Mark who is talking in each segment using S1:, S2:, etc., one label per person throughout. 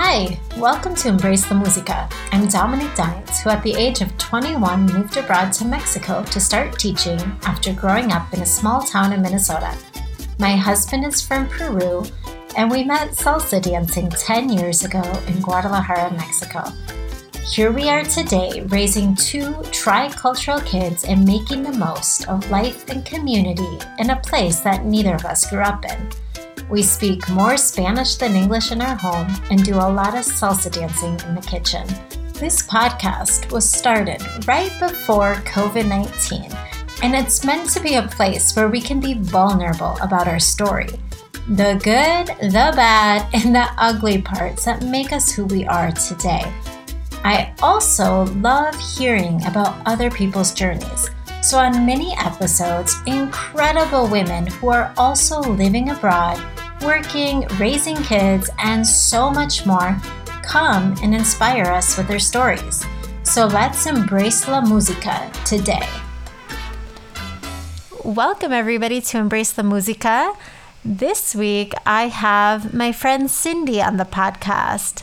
S1: Hi, welcome to Embrace the Musica. I'm Dominique Dines, who at the age of 21 moved abroad to Mexico to start teaching after growing up in a small town in Minnesota. My husband is from Peru, and we met salsa dancing 10 years ago in Guadalajara, Mexico. Here we are today, raising two tricultural kids and making the most of life and community in a place that neither of us grew up in. We speak more Spanish than English in our home and do a lot of salsa dancing in the kitchen. This podcast was started right before COVID 19, and it's meant to be a place where we can be vulnerable about our story the good, the bad, and the ugly parts that make us who we are today. I also love hearing about other people's journeys. So, on many episodes, incredible women who are also living abroad working, raising kids, and so much more come and inspire us with their stories. So let's embrace la música today. Welcome, everybody, to Embrace la Música. This week, I have my friend Cindy on the podcast.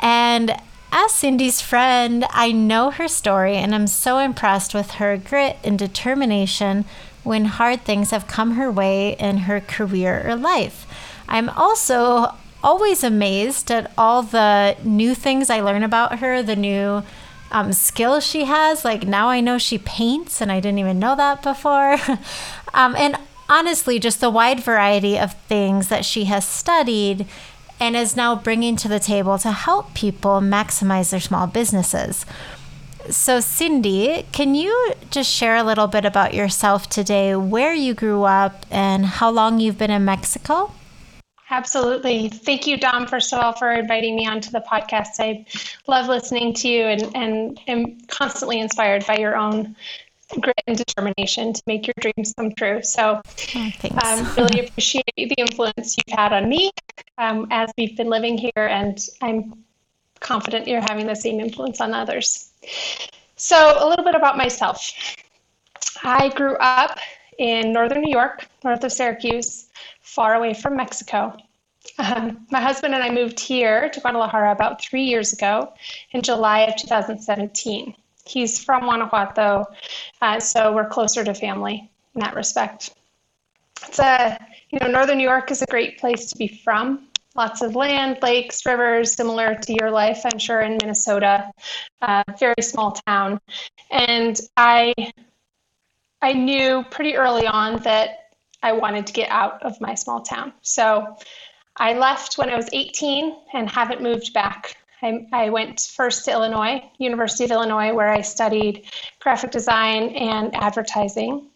S1: And as Cindy's friend, I know her story and I'm so impressed with her grit and determination when hard things have come her way in her career or life. I'm also always amazed at all the new things I learn about her, the new um, skills she has. Like now I know she paints, and I didn't even know that before. um, and honestly, just the wide variety of things that she has studied and is now bringing to the table to help people maximize their small businesses. So, Cindy, can you just share a little bit about yourself today, where you grew up, and how long you've been in Mexico?
S2: Absolutely. Thank you, Dom, first of all, for inviting me onto the podcast. I love listening to you and, and am constantly inspired by your own grit and determination to make your dreams come true. So, I um, really appreciate the influence you've had on me um, as we've been living here, and I'm confident you're having the same influence on others. So, a little bit about myself. I grew up in northern New York, north of Syracuse far away from Mexico. Um, my husband and I moved here to Guadalajara about three years ago in July of 2017. He's from Guanajuato, uh, so we're closer to family in that respect. It's a, you know, Northern New York is a great place to be from. Lots of land, lakes, rivers, similar to your life, I'm sure, in Minnesota. Uh, very small town, and I, I knew pretty early on that I wanted to get out of my small town. So I left when I was 18 and haven't moved back. I, I, went first to Illinois, University of Illinois, where I studied graphic design and advertising.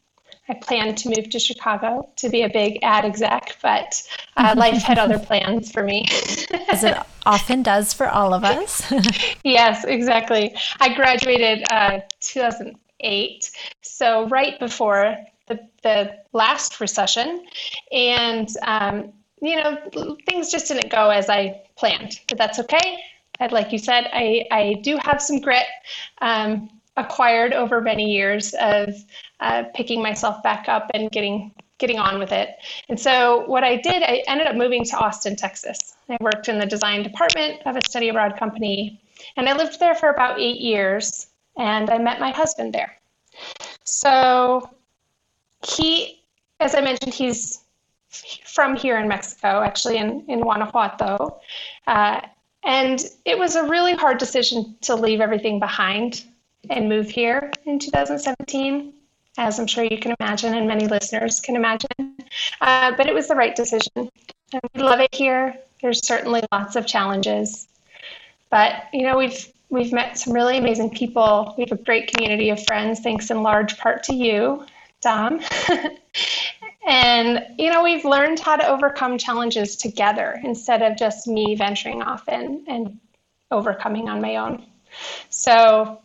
S2: I planned to move to Chicago to be a big ad exec, but uh, life had other plans for me.
S1: As it often does for all of us.
S2: yes, exactly. I graduated uh, 2008, so right before the, the last recession. And, um, you know, things just didn't go as I planned, but that's okay. And like you said, I, I do have some grit um, acquired over many years of uh, picking myself back up and getting getting on with it. And so what I did, I ended up moving to Austin, Texas. I worked in the design department of a study abroad company, and I lived there for about eight years. And I met my husband there. So he, as I mentioned, he's from here in Mexico, actually in, in Guanajuato. Uh, and it was a really hard decision to leave everything behind and move here in 2017, as I'm sure you can imagine, and many listeners can imagine. Uh, but it was the right decision. And we love it here. There's certainly lots of challenges, but you know we've we've met some really amazing people. We have a great community of friends, thanks in large part to you Dom. and, you know, we've learned how to overcome challenges together instead of just me venturing off and, and overcoming on my own. So,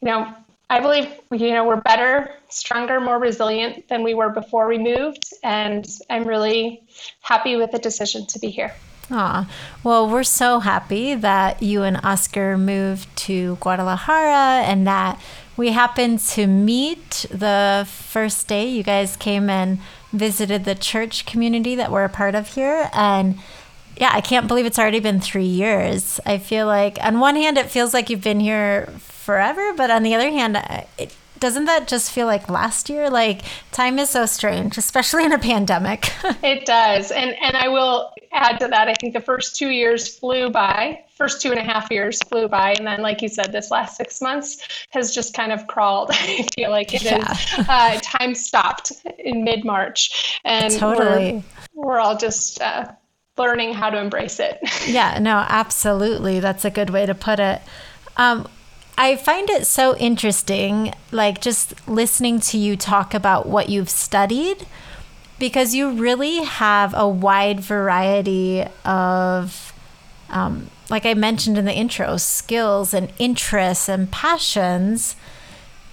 S2: you know, I believe, you know, we're better, stronger, more resilient than we were before we moved. And I'm really happy with the decision to be here.
S1: Aw, well, we're so happy that you and Oscar moved to Guadalajara and that we happened to meet the first day you guys came and visited the church community that we're a part of here. And yeah, I can't believe it's already been three years. I feel like, on one hand, it feels like you've been here forever, but on the other hand, it, doesn't that just feel like last year? Like time is so strange, especially in a pandemic.
S2: it does. And and I will add to that, I think the first two years flew by. First two and a half years flew by. And then like you said, this last six months has just kind of crawled. I feel like it yeah. is. Uh, time stopped in mid March. And totally. We're, we're all just uh, learning how to embrace it.
S1: yeah, no, absolutely. That's a good way to put it. Um, I find it so interesting, like just listening to you talk about what you've studied, because you really have a wide variety of, um, like I mentioned in the intro, skills and interests and passions.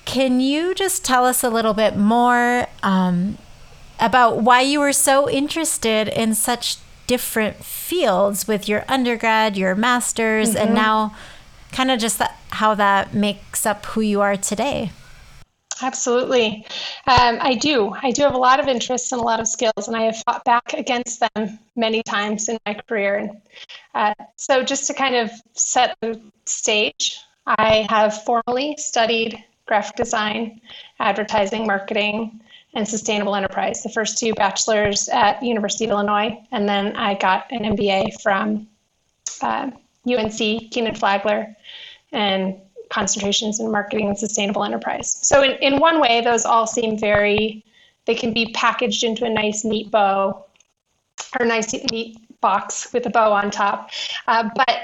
S1: Can you just tell us a little bit more um, about why you were so interested in such different fields with your undergrad, your master's, mm-hmm. and now kind of just how that makes up who you are today.
S2: Absolutely. Um, I do. I do have a lot of interests and a lot of skills, and I have fought back against them many times in my career. Uh, so, just to kind of set the stage, I have formally studied graphic design, advertising, marketing, and sustainable enterprise. The first two bachelors at University of Illinois, and then I got an MBA from uh, UNC, Kenan Flagler, and concentrations in marketing and sustainable enterprise. So, in, in one way, those all seem very, they can be packaged into a nice, neat bow or nice, neat box with a bow on top. Uh, but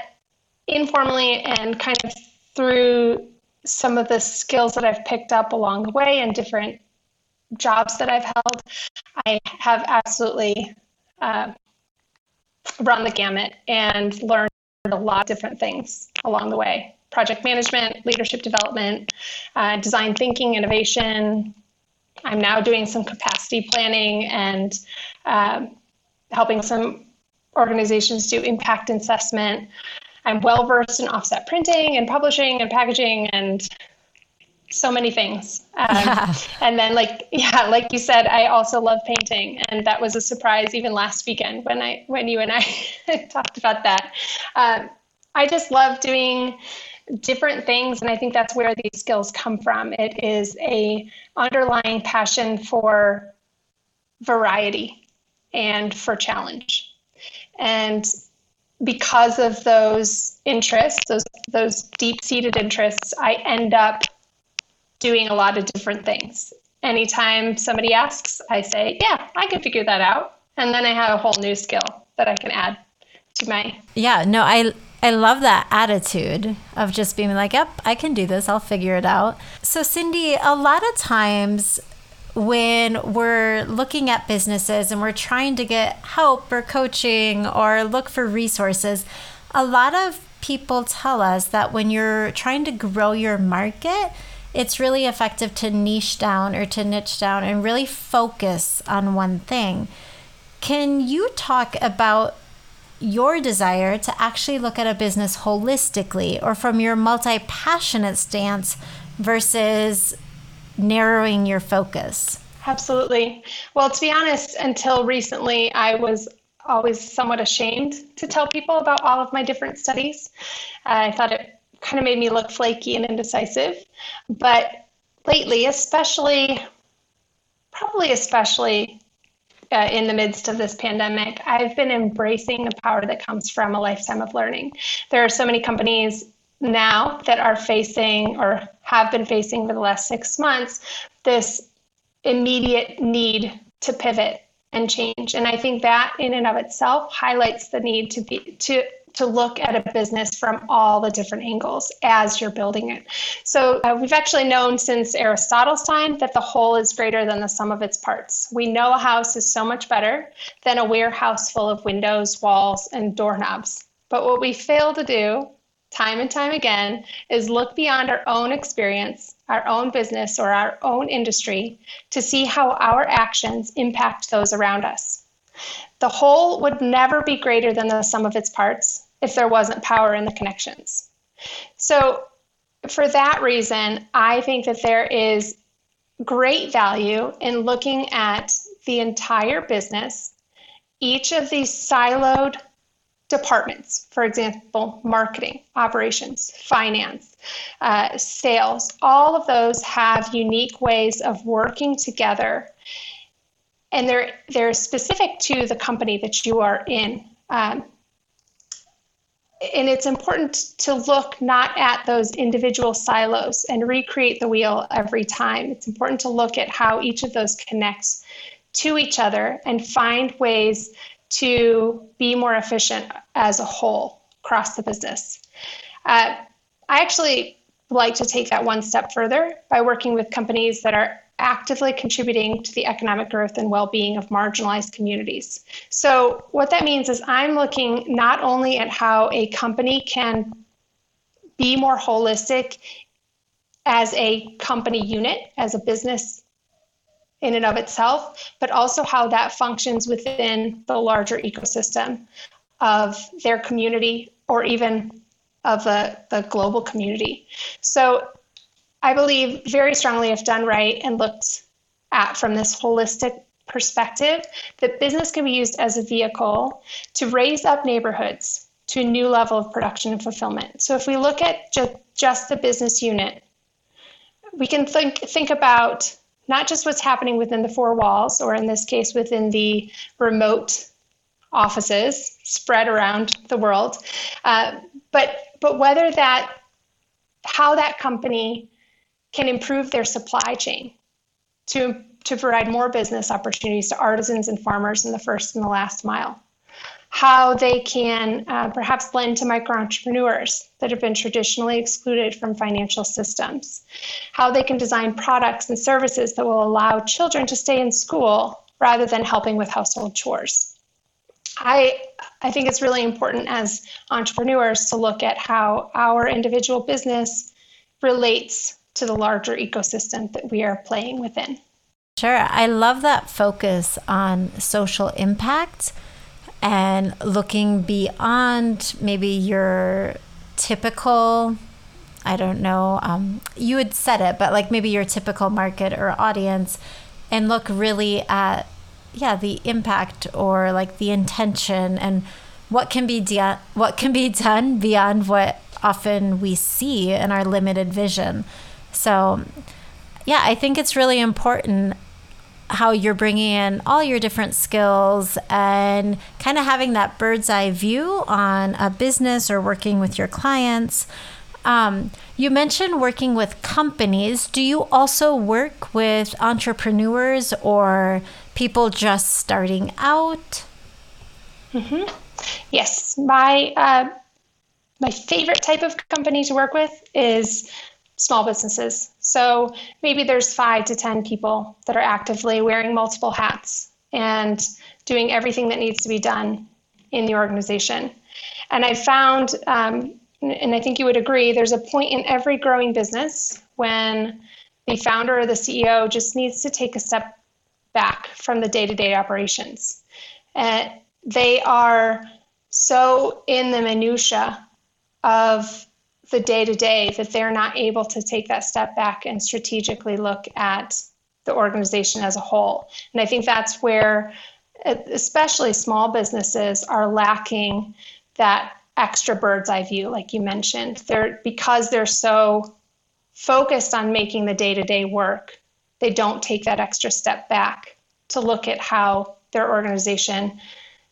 S2: informally and kind of through some of the skills that I've picked up along the way and different jobs that I've held, I have absolutely uh, run the gamut and learned a lot of different things along the way project management, leadership development, uh, design thinking, innovation. I'm now doing some capacity planning and uh, helping some organizations do impact assessment. I'm well versed in offset printing and publishing and packaging and so many things. Um, yeah. And then, like yeah, like you said, I also love painting, and that was a surprise even last weekend when I when you and I talked about that. Um, I just love doing different things, and I think that's where these skills come from. It is a underlying passion for variety and for challenge, and because of those interests, those those deep seated interests, I end up doing a lot of different things. Anytime somebody asks, I say, yeah, I can figure that out. And then I have a whole new skill that I can add to my.
S1: Yeah, no, I. I love that attitude of just being like, yep, I can do this. I'll figure it out. So, Cindy, a lot of times when we're looking at businesses and we're trying to get help or coaching or look for resources, a lot of people tell us that when you're trying to grow your market, it's really effective to niche down or to niche down and really focus on one thing. Can you talk about your desire to actually look at a business holistically or from your multi passionate stance versus narrowing your focus?
S2: Absolutely. Well, to be honest, until recently, I was always somewhat ashamed to tell people about all of my different studies. I thought it kind of made me look flaky and indecisive. But lately, especially, probably especially uh, in the midst of this pandemic, I've been embracing the power that comes from a lifetime of learning. There are so many companies now that are facing or have been facing for the last six months this immediate need to pivot and change. And I think that in and of itself highlights the need to be to to look at a business from all the different angles as you're building it. So, uh, we've actually known since Aristotle's time that the whole is greater than the sum of its parts. We know a house is so much better than a warehouse full of windows, walls, and doorknobs. But what we fail to do time and time again is look beyond our own experience, our own business, or our own industry to see how our actions impact those around us. The whole would never be greater than the sum of its parts if there wasn't power in the connections. So, for that reason, I think that there is great value in looking at the entire business, each of these siloed departments, for example, marketing, operations, finance, uh, sales, all of those have unique ways of working together. And they're, they're specific to the company that you are in. Um, and it's important to look not at those individual silos and recreate the wheel every time. It's important to look at how each of those connects to each other and find ways to be more efficient as a whole across the business. Uh, I actually like to take that one step further by working with companies that are actively contributing to the economic growth and well being of marginalized communities. So, what that means is I'm looking not only at how a company can be more holistic as a company unit, as a business in and of itself, but also how that functions within the larger ecosystem of their community or even of the, the global community. So I believe very strongly, if done right and looked at from this holistic perspective, that business can be used as a vehicle to raise up neighborhoods to a new level of production and fulfillment. So if we look at ju- just the business unit, we can think think about not just what's happening within the four walls, or in this case, within the remote offices spread around the world, uh, but but whether that how that company can improve their supply chain to to provide more business opportunities to artisans and farmers in the first and the last mile how they can uh, perhaps lend to micro entrepreneurs that have been traditionally excluded from financial systems, how they can design products and services that will allow children to stay in school rather than helping with household chores. I, I think it's really important as entrepreneurs to look at how our individual business relates to the larger ecosystem that we are playing within.
S1: Sure. I love that focus on social impact and looking beyond maybe your typical I don't know, um, you had said it, but like maybe your typical market or audience and look really at, yeah, the impact or like the intention and what can be de- what can be done beyond what often we see in our limited vision. So, yeah, I think it's really important how you're bringing in all your different skills and kind of having that bird's eye view on a business or working with your clients. Um, you mentioned working with companies. Do you also work with entrepreneurs or people just starting out?
S2: Mm-hmm. Yes, my uh, my favorite type of company to work with is small businesses. So maybe there's five to 10 people that are actively wearing multiple hats and doing everything that needs to be done in the organization. And I found, um, and I think you would agree, there's a point in every growing business when the founder or the CEO just needs to take a step back from the day to day operations. And they are so in the minutia of the day to day that they're not able to take that step back and strategically look at the organization as a whole. And I think that's where, especially small businesses, are lacking that extra bird's eye view, like you mentioned. They're because they're so focused on making the day to day work, they don't take that extra step back to look at how their organization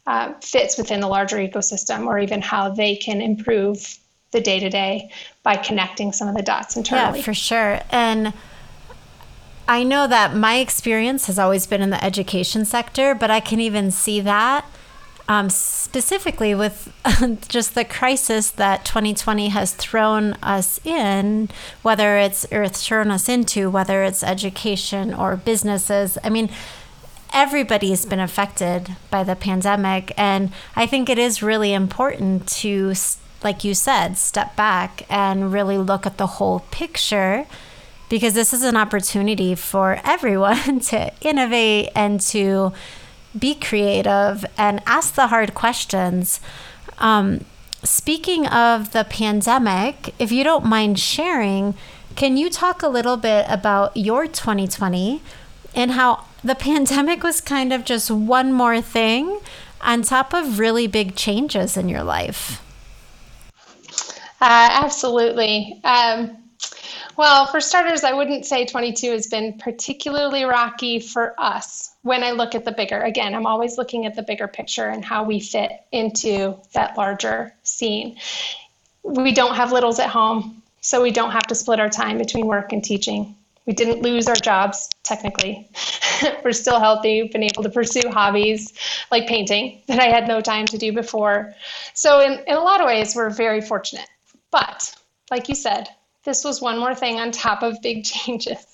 S2: uh, fits within the larger ecosystem or even how they can improve the day to day by connecting some of the dots internally.
S1: Yeah, for sure. And I know that my experience has always been in the education sector, but I can even see that um, specifically with just the crisis that 2020 has thrown us in, whether it's or thrown us into, whether it's education or businesses. I mean, everybody's been affected by the pandemic, and I think it is really important to like you said, step back and really look at the whole picture because this is an opportunity for everyone to innovate and to be creative and ask the hard questions. Um, speaking of the pandemic, if you don't mind sharing, can you talk a little bit about your 2020 and how the pandemic was kind of just one more thing on top of really big changes in your life.
S2: Uh, absolutely. Um, well, for starters, I wouldn't say 22 has been particularly rocky for us when I look at the bigger. Again, I'm always looking at the bigger picture and how we fit into that larger scene. We don't have littles at home, so we don't have to split our time between work and teaching. We didn't lose our jobs, technically. We're still healthy, been able to pursue hobbies like painting that I had no time to do before. So, in, in a lot of ways, we're very fortunate. But, like you said, this was one more thing on top of big changes.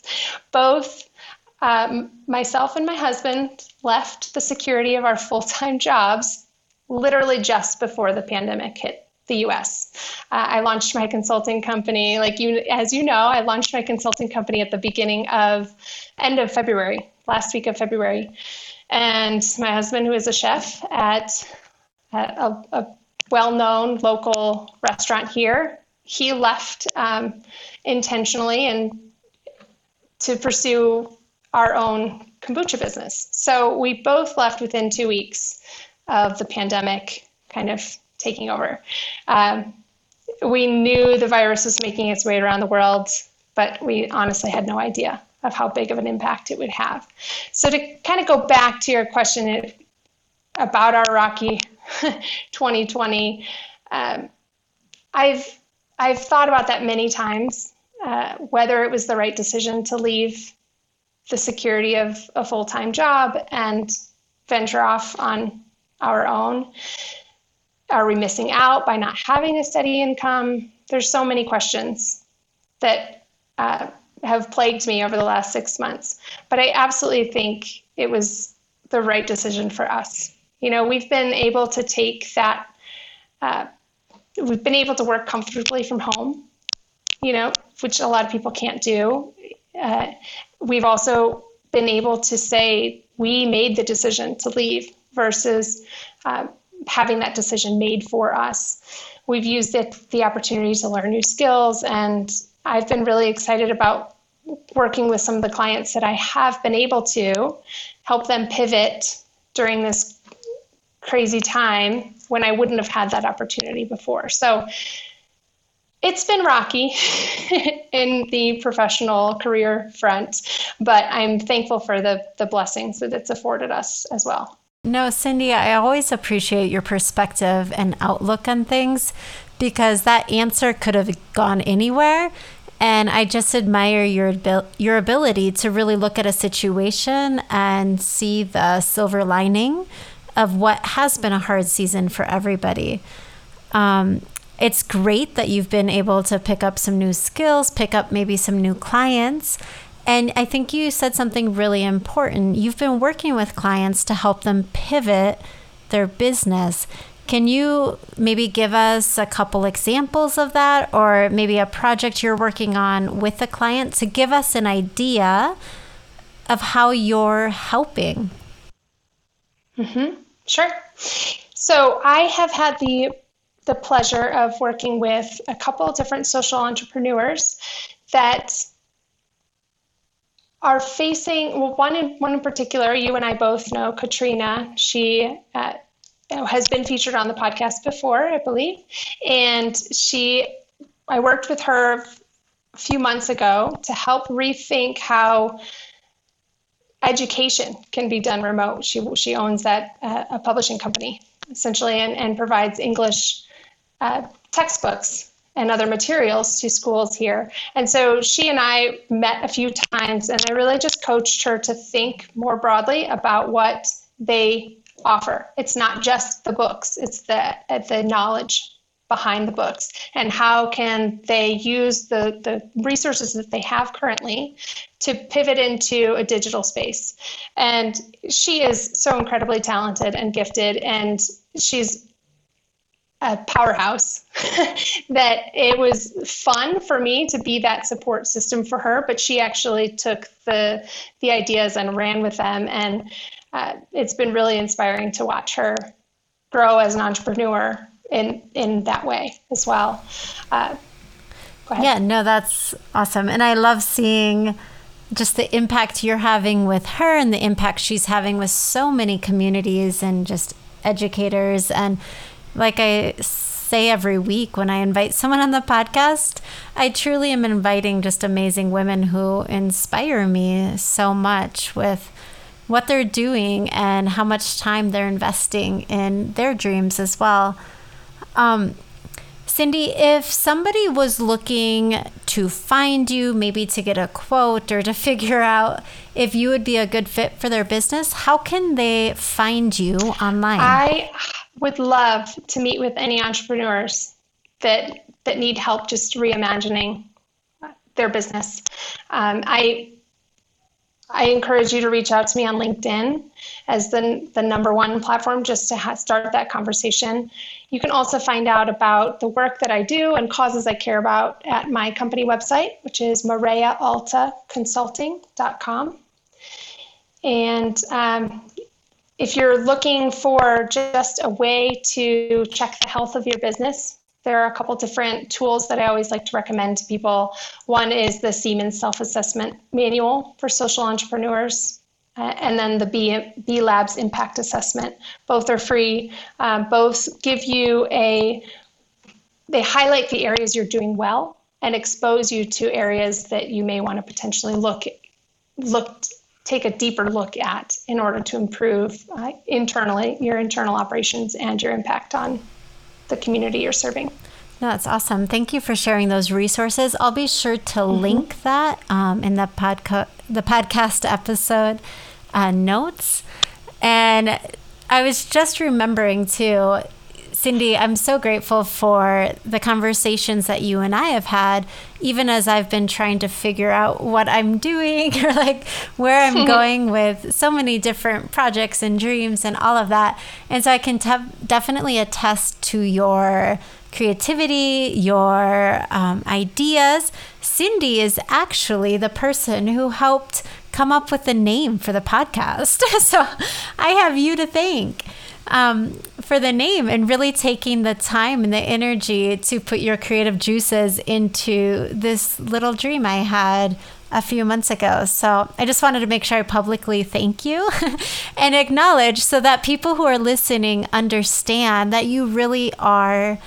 S2: Both um, myself and my husband left the security of our full time jobs literally just before the pandemic hit the US. Uh, I launched my consulting company, like you, as you know, I launched my consulting company at the beginning of end of February, last week of February. And my husband, who is a chef at, at a, a well known local restaurant here, he left um, intentionally and to pursue our own kombucha business. So we both left within two weeks of the pandemic kind of taking over. Um, we knew the virus was making its way around the world, but we honestly had no idea of how big of an impact it would have. So to kind of go back to your question about our Rocky 2020, um, I've I've thought about that many times, uh, whether it was the right decision to leave the security of a full time job and venture off on our own. Are we missing out by not having a steady income? There's so many questions that uh, have plagued me over the last six months. But I absolutely think it was the right decision for us. You know, we've been able to take that uh, we've been able to work comfortably from home, you know, which a lot of people can't do. Uh, we've also been able to say we made the decision to leave versus uh, having that decision made for us. We've used it, the opportunity to learn new skills, and I've been really excited about working with some of the clients that I have been able to help them pivot during this crazy time when I wouldn't have had that opportunity before. So it's been rocky in the professional career front, but I'm thankful for the the blessings that it's afforded us as well.
S1: No, Cindy, I always appreciate your perspective and outlook on things because that answer could have gone anywhere. And I just admire your your ability to really look at a situation and see the silver lining of what has been a hard season for everybody. Um, it's great that you've been able to pick up some new skills, pick up maybe some new clients. And I think you said something really important. You've been working with clients to help them pivot their business. Can you maybe give us a couple examples of that, or maybe a project you're working on with a client to give us an idea of how you're helping?
S2: Mm-hmm. Sure. So I have had the the pleasure of working with a couple of different social entrepreneurs that are facing well one in one in particular you and I both know Katrina she uh, has been featured on the podcast before I believe and she I worked with her a few months ago to help rethink how education can be done remote. She she owns that uh, a publishing company essentially and, and provides English uh, textbooks and other materials to schools here. And so she and I met a few times, and I really just coached her to think more broadly about what they offer. It's not just the books; it's the the knowledge behind the books and how can they use the, the resources that they have currently to pivot into a digital space. And she is so incredibly talented and gifted and she's a powerhouse. That it was fun for me to be that support system for her but she actually took the the ideas and ran with them. And uh, it's been really inspiring to watch her grow as an entrepreneur in in that way as well. Uh,
S1: yeah, no, that's awesome, and I love seeing just the impact you're having with her and the impact she's having with so many communities and just educators. And like I say every week when I invite someone on the podcast, I truly am inviting just amazing women who inspire me so much with what they're doing and how much time they're investing in their dreams as well. Um, Cindy, if somebody was looking to find you, maybe to get a quote or to figure out if you would be a good fit for their business, how can they find you online?
S2: I would love to meet with any entrepreneurs that that need help just reimagining their business. Um, I I encourage you to reach out to me on LinkedIn as the, the number one platform just to ha- start that conversation. You can also find out about the work that I do and causes I care about at my company website, which is MareaAltaConsulting.com. And um, if you're looking for just a way to check the health of your business, there are a couple different tools that I always like to recommend to people. One is the Siemens Self Assessment Manual for Social Entrepreneurs. Uh, and then the B, B Labs Impact Assessment. Both are free. Um, both give you a, they highlight the areas you're doing well and expose you to areas that you may want to potentially look, look, take a deeper look at in order to improve uh, internally your internal operations and your impact on the community you're serving.
S1: No, that's awesome. Thank you for sharing those resources. I'll be sure to mm-hmm. link that um, in the podcast the podcast episode uh, notes. And I was just remembering too, Cindy, I'm so grateful for the conversations that you and I have had, even as I've been trying to figure out what I'm doing or like where I'm going with so many different projects and dreams and all of that. And so I can te- definitely attest to your creativity, your um, ideas. Cindy is actually the person who helped come up with the name for the podcast. so I have you to thank um, for the name and really taking the time and the energy to put your creative juices into this little dream I had a few months ago. So I just wanted to make sure I publicly thank you and acknowledge so that people who are listening understand that you really are.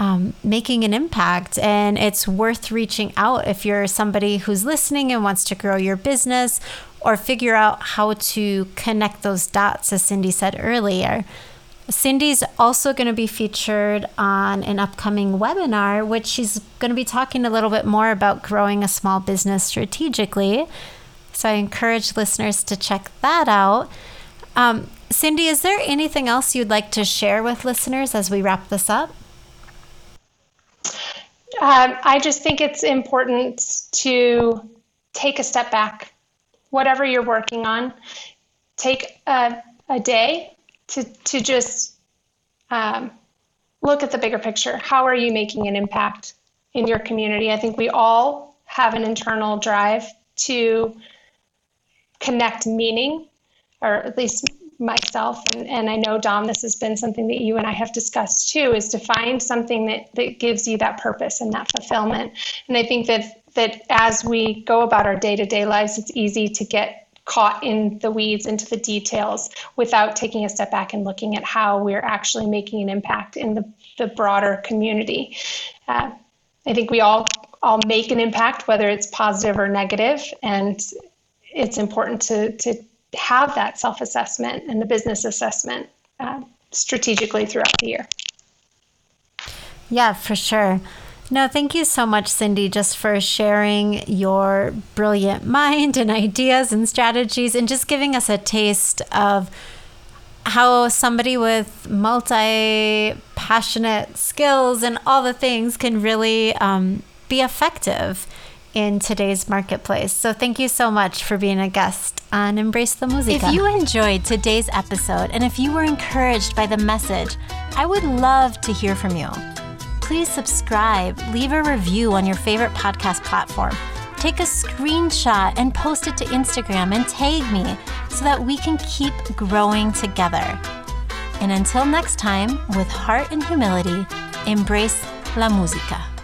S1: Um, making an impact. And it's worth reaching out if you're somebody who's listening and wants to grow your business or figure out how to connect those dots, as Cindy said earlier. Cindy's also going to be featured on an upcoming webinar, which she's going to be talking a little bit more about growing a small business strategically. So I encourage listeners to check that out. Um, Cindy, is there anything else you'd like to share with listeners as we wrap this up?
S2: Um, I just think it's important to take a step back whatever you're working on, take a, a day to, to just um, look at the bigger picture. How are you making an impact in your community? I think we all have an internal drive to connect meaning, or at least myself and, and I know Dom, this has been something that you and I have discussed too, is to find something that, that gives you that purpose and that fulfillment. And I think that that as we go about our day-to-day lives, it's easy to get caught in the weeds into the details without taking a step back and looking at how we're actually making an impact in the, the broader community. Uh, I think we all all make an impact, whether it's positive or negative, and it's important to to have that self assessment and the business assessment uh, strategically throughout the year.
S1: Yeah, for sure. No, thank you so much, Cindy, just for sharing your brilliant mind and ideas and strategies and just giving us a taste of how somebody with multi passionate skills and all the things can really um, be effective in today's marketplace. So thank you so much for being a guest on Embrace the Music. If you enjoyed today's episode and if you were encouraged by the message, I would love to hear from you. Please subscribe, leave a review on your favorite podcast platform. Take a screenshot and post it to Instagram and tag me so that we can keep growing together. And until next time, with heart and humility, embrace la música.